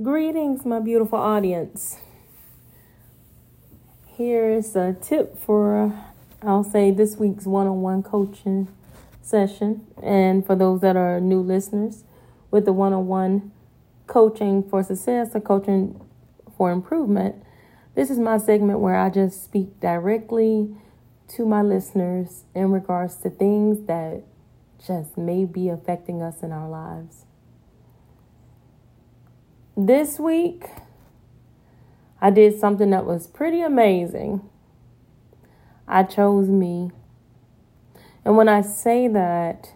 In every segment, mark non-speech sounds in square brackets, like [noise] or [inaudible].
Greetings, my beautiful audience. Here's a tip for, I'll say, this week's one on one coaching session. And for those that are new listeners, with the one on one coaching for success or coaching for improvement, this is my segment where I just speak directly to my listeners in regards to things that just may be affecting us in our lives. This week, I did something that was pretty amazing. I chose me. And when I say that,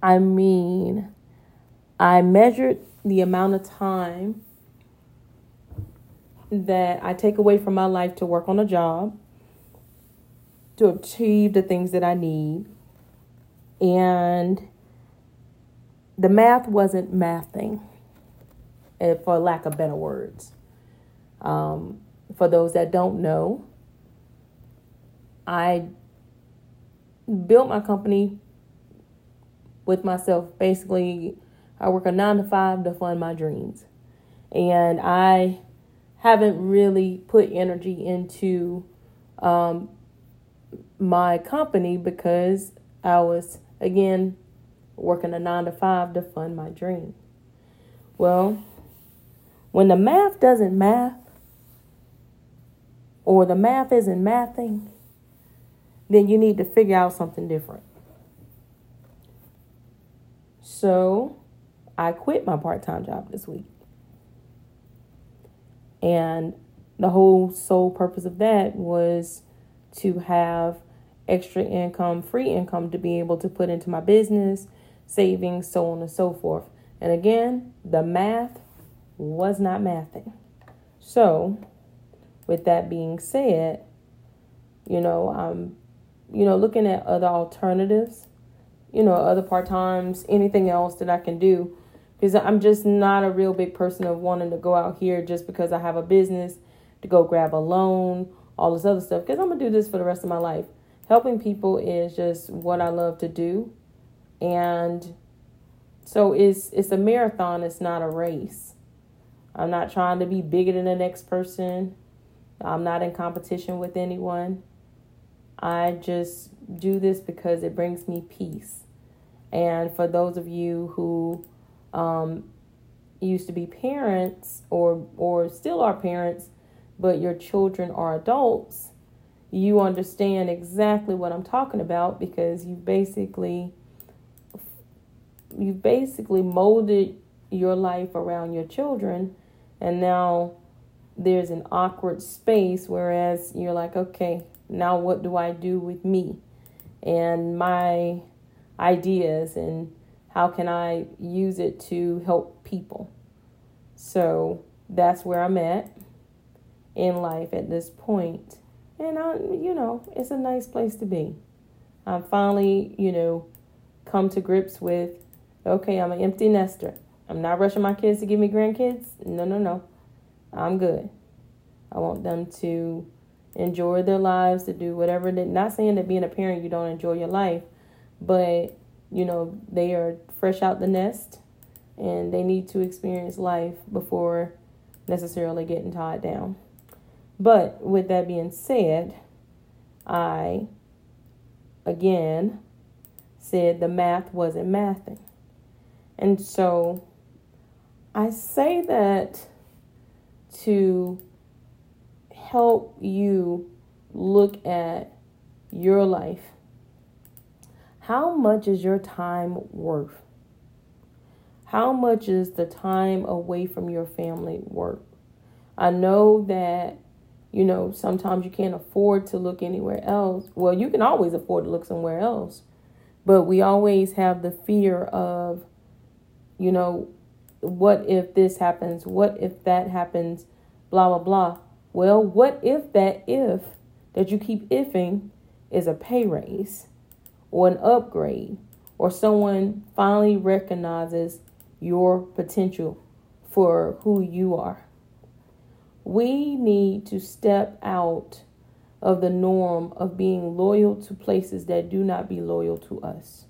I mean, I measured the amount of time that I take away from my life to work on a job, to achieve the things that I need. And the math wasn't mathing, eh, for lack of better words. Um, for those that don't know, I built my company with myself. Basically, I work a nine to five to fund my dreams. And I haven't really put energy into um, my company because I was, again, working a nine to five to fund my dream. Well, when the math doesn't math, or the math isn't mathing, then you need to figure out something different. So I quit my part time job this week. And the whole sole purpose of that was to have extra income, free income to be able to put into my business savings, so on and so forth. And again, the math was not mathing. So, with that being said, you know, I'm, you know, looking at other alternatives, you know, other part times, anything else that I can do. Because I'm just not a real big person of wanting to go out here just because I have a business to go grab a loan, all this other stuff. Because I'm to do this for the rest of my life. Helping people is just what I love to do and so it's it's a marathon it's not a race. I'm not trying to be bigger than the next person. I'm not in competition with anyone. I just do this because it brings me peace. And for those of you who um, used to be parents or or still are parents but your children are adults you understand exactly what i'm talking about because you basically you've basically molded your life around your children and now there's an awkward space whereas you're like okay now what do i do with me and my ideas and how can i use it to help people? So that's where i'm at in life at this point and i you know it's a nice place to be. I'm finally you know come to grips with Okay, I'm an empty nester. I'm not rushing my kids to give me grandkids. No, no, no. I'm good. I want them to enjoy their lives, to do whatever they not saying that being a parent you don't enjoy your life, but you know, they are fresh out the nest and they need to experience life before necessarily getting tied down. But with that being said, I again said the math wasn't mathing. And so I say that to help you look at your life. How much is your time worth? How much is the time away from your family worth? I know that, you know, sometimes you can't afford to look anywhere else. Well, you can always afford to look somewhere else, but we always have the fear of you know, what if this happens? What if that happens? Blah, blah, blah. Well, what if that if that you keep ifing is a pay raise or an upgrade or someone finally recognizes your potential for who you are? We need to step out of the norm of being loyal to places that do not be loyal to us.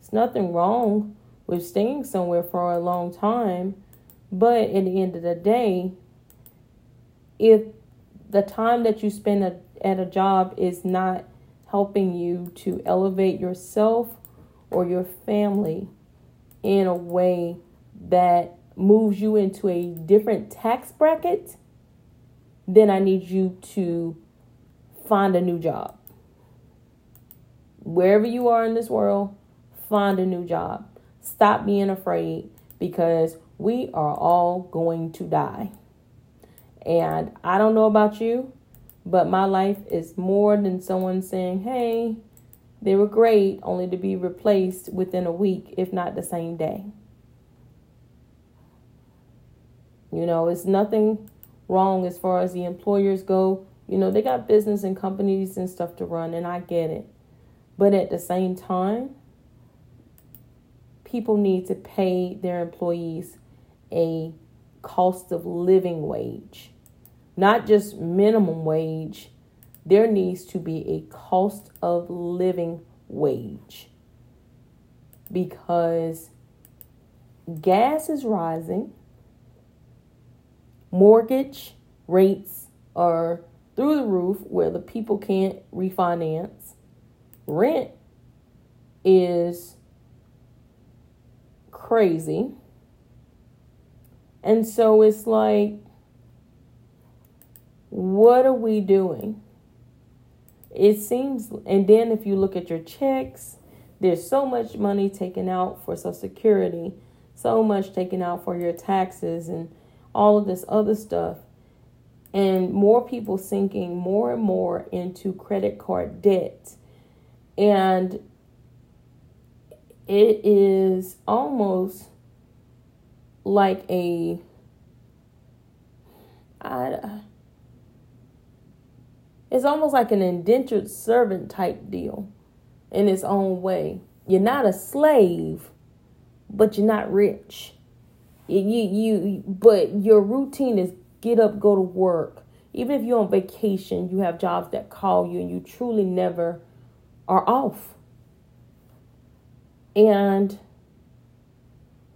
It's nothing wrong with staying somewhere for a long time. But at the end of the day, if the time that you spend at, at a job is not helping you to elevate yourself or your family in a way that moves you into a different tax bracket, then I need you to find a new job. Wherever you are in this world, find a new job. Stop being afraid because we are all going to die. And I don't know about you, but my life is more than someone saying, hey, they were great, only to be replaced within a week, if not the same day. You know, it's nothing wrong as far as the employers go. You know, they got business and companies and stuff to run, and I get it. But at the same time, people need to pay their employees a cost of living wage, not just minimum wage. There needs to be a cost of living wage because gas is rising, mortgage rates are through the roof where the people can't refinance, rent is crazy. And so it's like, what are we doing? It seems, and then if you look at your checks, there's so much money taken out for Social Security, so much taken out for your taxes, and all of this other stuff. And more people sinking more and more into credit card debt. And it is almost like a I, it's almost like an indentured servant type deal in its own way. You're not a slave, but you're not rich. You, you, you but your routine is get up, go to work. Even if you're on vacation, you have jobs that call you and you truly never are off. And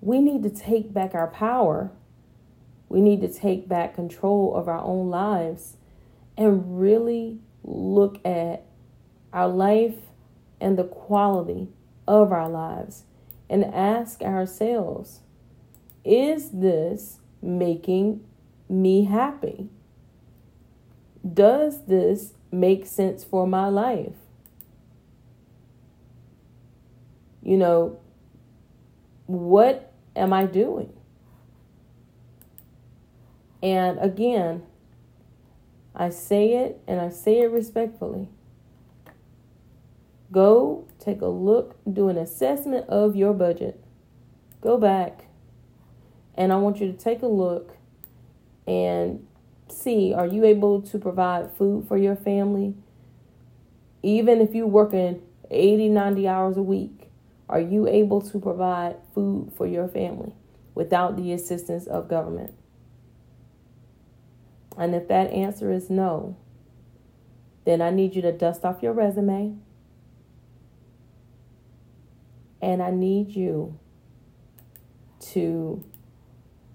we need to take back our power. We need to take back control of our own lives and really look at our life and the quality of our lives and ask ourselves is this making me happy? Does this make sense for my life? You know, what am I doing? And again, I say it and I say it respectfully. Go take a look, do an assessment of your budget. Go back and I want you to take a look and see are you able to provide food for your family? Even if you're working 80, 90 hours a week, are you able to provide food for your family without the assistance of government? And if that answer is no, then I need you to dust off your resume. And I need you to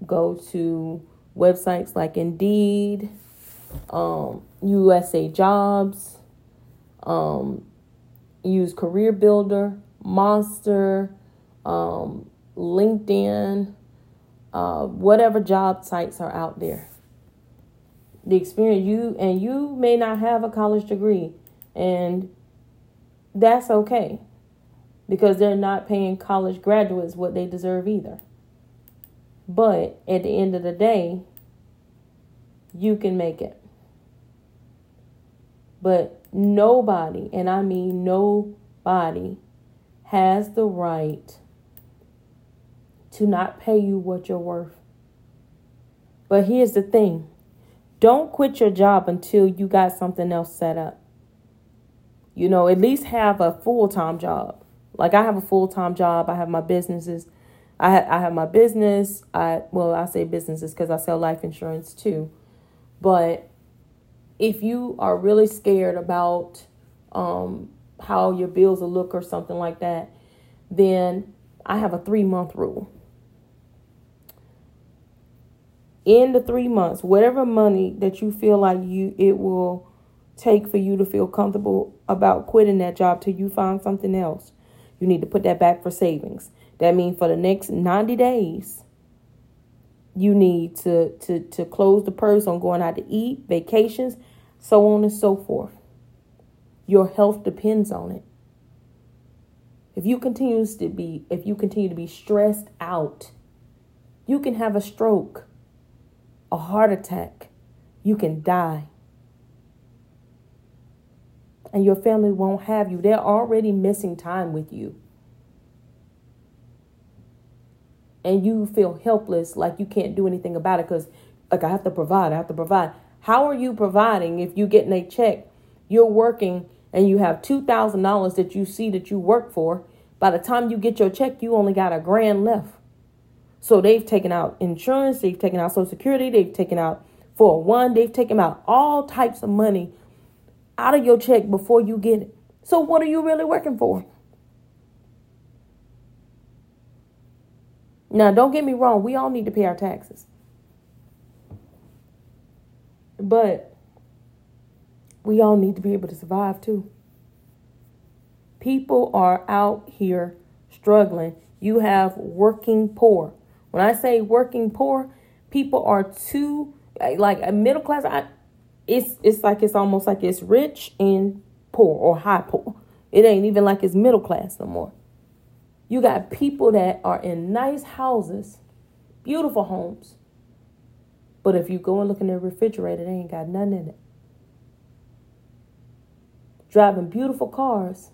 go to websites like Indeed, um, USA Jobs, um, use Career Builder, Monster, um, LinkedIn, uh, whatever job sites are out there. The experience you and you may not have a college degree, and that's okay because they're not paying college graduates what they deserve either. But at the end of the day, you can make it. But nobody, and I mean nobody, has the right to not pay you what you're worth. But here's the thing don't quit your job until you got something else set up. You know, at least have a full time job. Like I have a full time job, I have my businesses. I, ha- I have my business. I well, I say businesses because I sell life insurance too. But if you are really scared about um, how your bills will look or something like that, then I have a three month rule. In the three months, whatever money that you feel like you it will take for you to feel comfortable about quitting that job till you find something else, you need to put that back for savings. That means for the next 90 days, you need to, to, to close the purse on going out to eat, vacations, so on and so forth. Your health depends on it. If you continues to be if you continue to be stressed out, you can have a stroke, a heart attack, you can die. And your family won't have you. They're already missing time with you. And you feel helpless like you can't do anything about it because like I have to provide, I have to provide. How are you providing if you getting a check? You're working and you have $2,000 that you see that you work for, by the time you get your check, you only got a grand left. So they've taken out insurance, they've taken out Social Security, they've taken out 401, they've taken out all types of money out of your check before you get it. So what are you really working for? Now, don't get me wrong, we all need to pay our taxes. But we all need to be able to survive too. People are out here struggling. You have working poor. When I say working poor, people are too like a middle class. I, it's it's like it's almost like it's rich and poor or high poor. It ain't even like it's middle class no more. You got people that are in nice houses, beautiful homes. But if you go and look in their refrigerator, they ain't got nothing in it driving beautiful cars,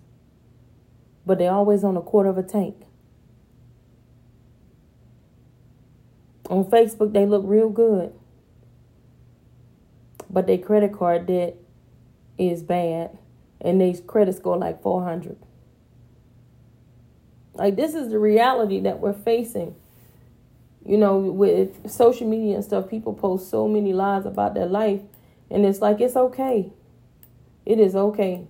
but they're always on a quarter of a tank. On Facebook, they look real good, but their credit card debt is bad, and their credit score like 400. Like, this is the reality that we're facing. You know, with social media and stuff, people post so many lies about their life, and it's like, it's okay. It is okay.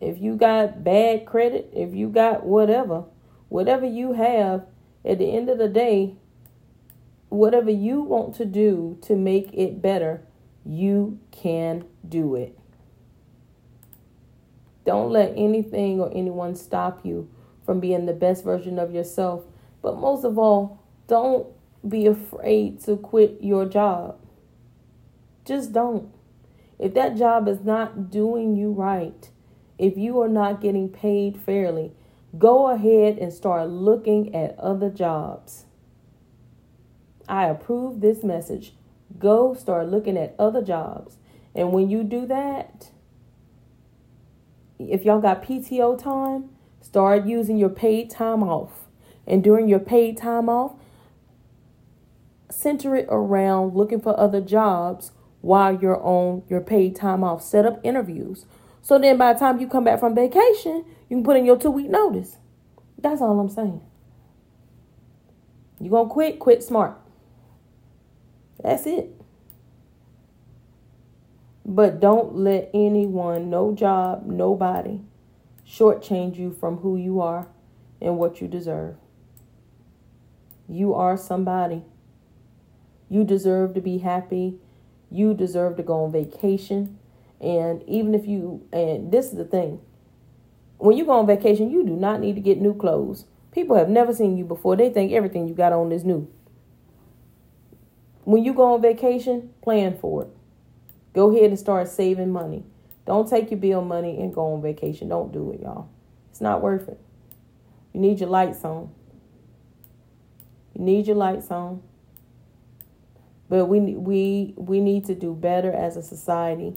If you got bad credit, if you got whatever, whatever you have, at the end of the day, whatever you want to do to make it better, you can do it. Don't let anything or anyone stop you from being the best version of yourself. But most of all, don't be afraid to quit your job. Just don't. If that job is not doing you right, if you are not getting paid fairly, go ahead and start looking at other jobs. I approve this message. Go start looking at other jobs. And when you do that, if y'all got PTO time, start using your paid time off. And during your paid time off, center it around looking for other jobs while you're on your paid time off. Set up interviews. So then by the time you come back from vacation, you can put in your two week notice. That's all I'm saying. You gonna quit, quit smart. That's it. But don't let anyone, no job, nobody, shortchange you from who you are and what you deserve. You are somebody. You deserve to be happy you deserve to go on vacation. And even if you, and this is the thing, when you go on vacation, you do not need to get new clothes. People have never seen you before. They think everything you got on is new. When you go on vacation, plan for it. Go ahead and start saving money. Don't take your bill money and go on vacation. Don't do it, y'all. It's not worth it. You need your lights on. You need your lights on. But we we we need to do better as a society.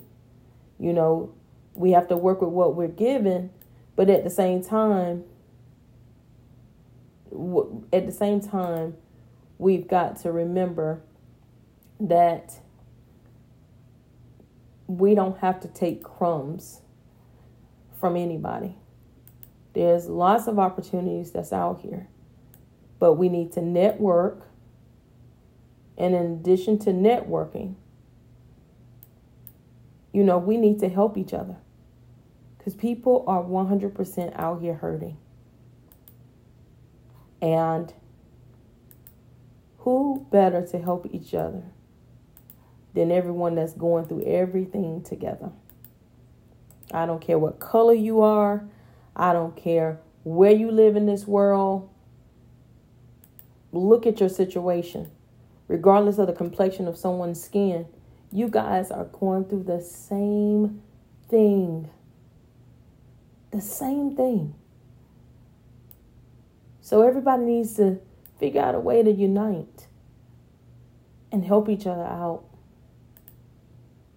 You know, we have to work with what we're given, but at the same time at the same time we've got to remember that we don't have to take crumbs from anybody. There's lots of opportunities that's out here. But we need to network and in addition to networking, you know, we need to help each other because people are 100% out here hurting. And who better to help each other than everyone that's going through everything together? I don't care what color you are. I don't care where you live in this world. Look at your situation. Regardless of the complexion of someone's skin, you guys are going through the same thing. The same thing. So everybody needs to figure out a way to unite and help each other out.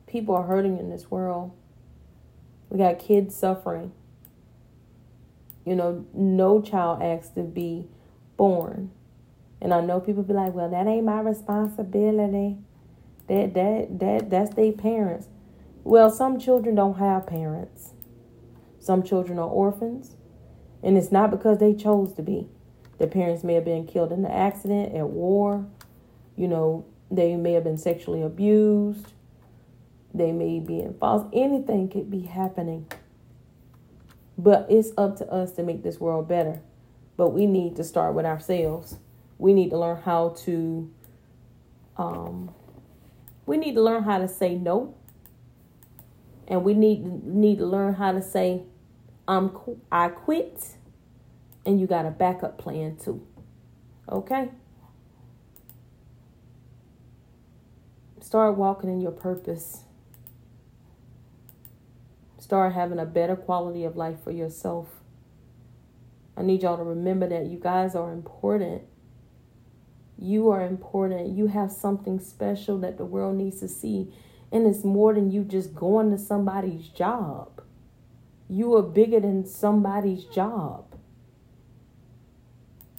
People are hurting in this world. We got kids suffering. You know, no child asked to be born. And I know people be like, well, that ain't my responsibility. That that that that's their parents. Well, some children don't have parents. Some children are orphans. And it's not because they chose to be. Their parents may have been killed in an accident, at war. You know, they may have been sexually abused. They may be in false. Anything could be happening. But it's up to us to make this world better. But we need to start with ourselves. We need to learn how to um we need to learn how to say no. And we need need to learn how to say I'm I quit and you got a backup plan too. Okay? Start walking in your purpose. Start having a better quality of life for yourself. I need y'all to remember that you guys are important. You are important. You have something special that the world needs to see. And it's more than you just going to somebody's job. You are bigger than somebody's job.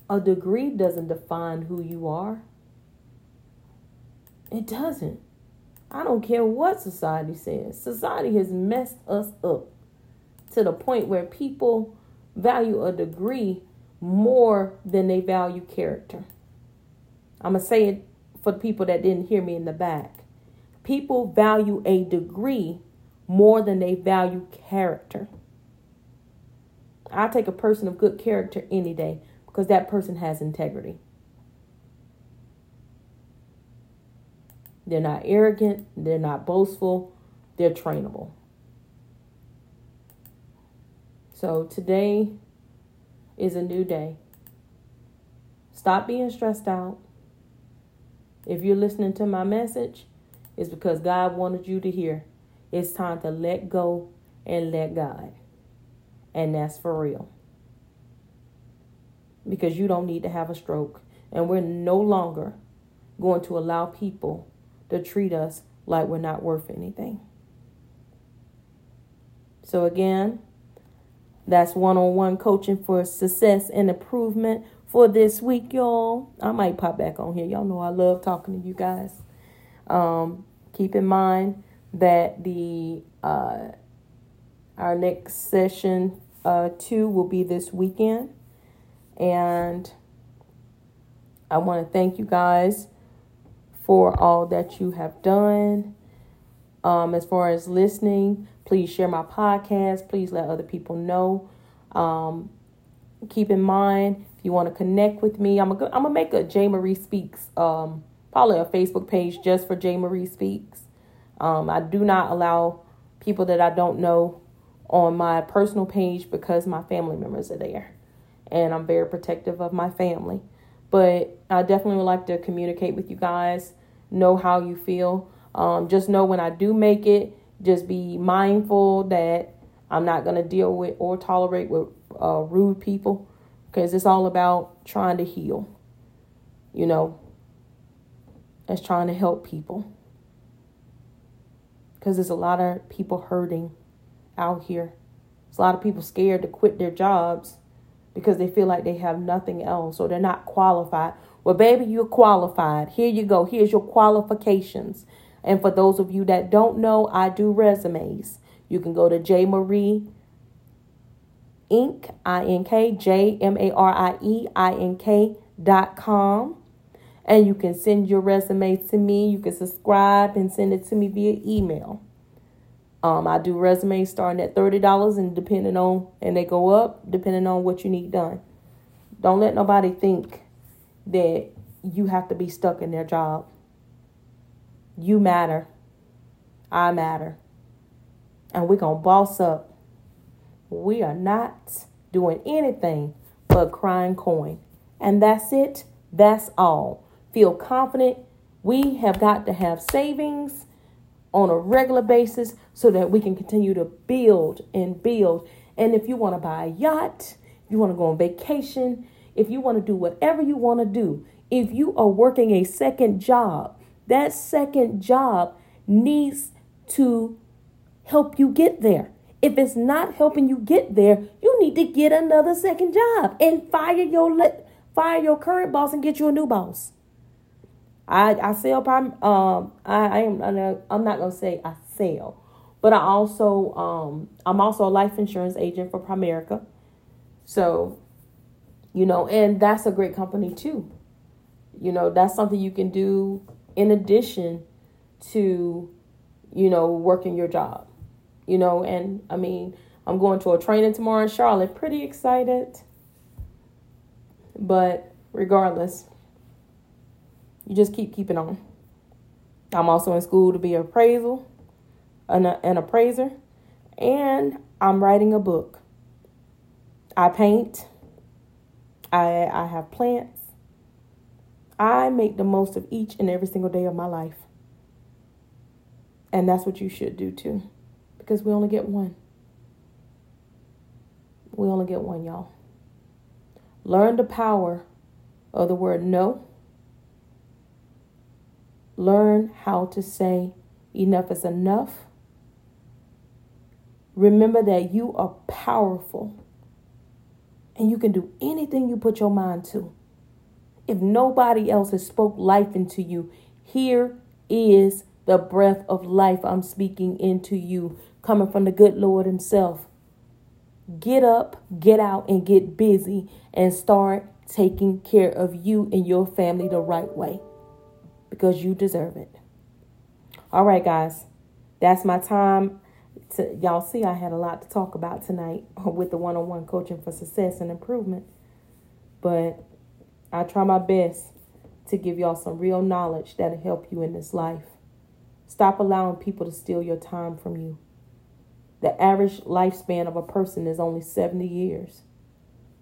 A degree doesn't define who you are. It doesn't. I don't care what society says. Society has messed us up to the point where people value a degree more than they value character. I'm going to say it for the people that didn't hear me in the back. People value a degree more than they value character. I take a person of good character any day because that person has integrity. They're not arrogant, they're not boastful, they're trainable. So today is a new day. Stop being stressed out. If you're listening to my message, it's because God wanted you to hear. It's time to let go and let God. And that's for real because you don't need to have a stroke. And we're no longer going to allow people to treat us like we're not worth anything. So, again, that's one on one coaching for success and improvement for this week, y'all. I might pop back on here. Y'all know I love talking to you guys. Um, keep in mind that the uh, our next session uh, two will be this weekend. And I want to thank you guys for all that you have done. Um, as far as listening, please share my podcast. Please let other people know. Um, keep in mind, you want to connect with me, I'm gonna I'm gonna make a J Marie Speaks, um, probably a Facebook page just for J Marie Speaks. Um, I do not allow people that I don't know on my personal page because my family members are there and I'm very protective of my family. But I definitely would like to communicate with you guys, know how you feel. Um, just know when I do make it, just be mindful that I'm not to deal with or tolerate with uh, rude people because it's all about trying to heal. You know, it's trying to help people because there's a lot of people hurting out here. There's a lot of people scared to quit their jobs because they feel like they have nothing else or they're not qualified. Well, baby, you're qualified. Here you go. Here's your qualifications. And for those of you that don't know, I do resumes. You can go to J Marie Ink. I N K J M A R I E I N K dot com. And you can send your resume to me. You can subscribe and send it to me via email. Um, I do resumes starting at thirty dollars and depending on and they go up depending on what you need done. Don't let nobody think that you have to be stuck in their job. You matter. I matter. And we're going to boss up. We are not doing anything but crying coin. And that's it. That's all. Feel confident. We have got to have savings on a regular basis so that we can continue to build and build. And if you want to buy a yacht, you want to go on vacation, if you want to do whatever you want to do, if you are working a second job, that second job needs to help you get there. If it's not helping you get there, you need to get another second job and fire your let fire your current boss and get you a new boss. I I sell um I, I am I'm not gonna say I sell, but I also um I'm also a life insurance agent for Primerica. So, you know, and that's a great company too. You know, that's something you can do in addition to, you know, working your job. You know, and I mean, I'm going to a training tomorrow in Charlotte. Pretty excited. But regardless, you just keep keeping on. I'm also in school to be an appraisal, an, an appraiser, and I'm writing a book. I paint. I I have plants. I make the most of each and every single day of my life. And that's what you should do too. Because we only get one. We only get one, y'all. Learn the power of the word no Learn how to say enough is enough. Remember that you are powerful and you can do anything you put your mind to. If nobody else has spoke life into you, here is the breath of life I'm speaking into you coming from the good Lord himself. Get up, get out and get busy and start taking care of you and your family the right way because you deserve it. All right, guys, that's my time. To, y'all see, I had a lot to talk about tonight [laughs] with the one on one coaching for success and improvement. But I try my best to give y'all some real knowledge that'll help you in this life. Stop allowing people to steal your time from you. The average lifespan of a person is only 70 years.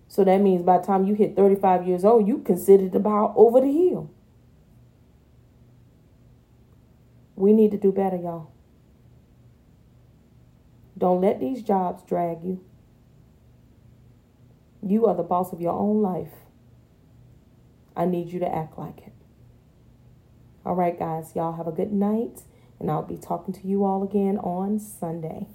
So that means by the time you hit 35 years old, you considered about over the hill. We need to do better, y'all. Don't let these jobs drag you. You are the boss of your own life. I need you to act like it. All right, guys, y'all have a good night, and I'll be talking to you all again on Sunday.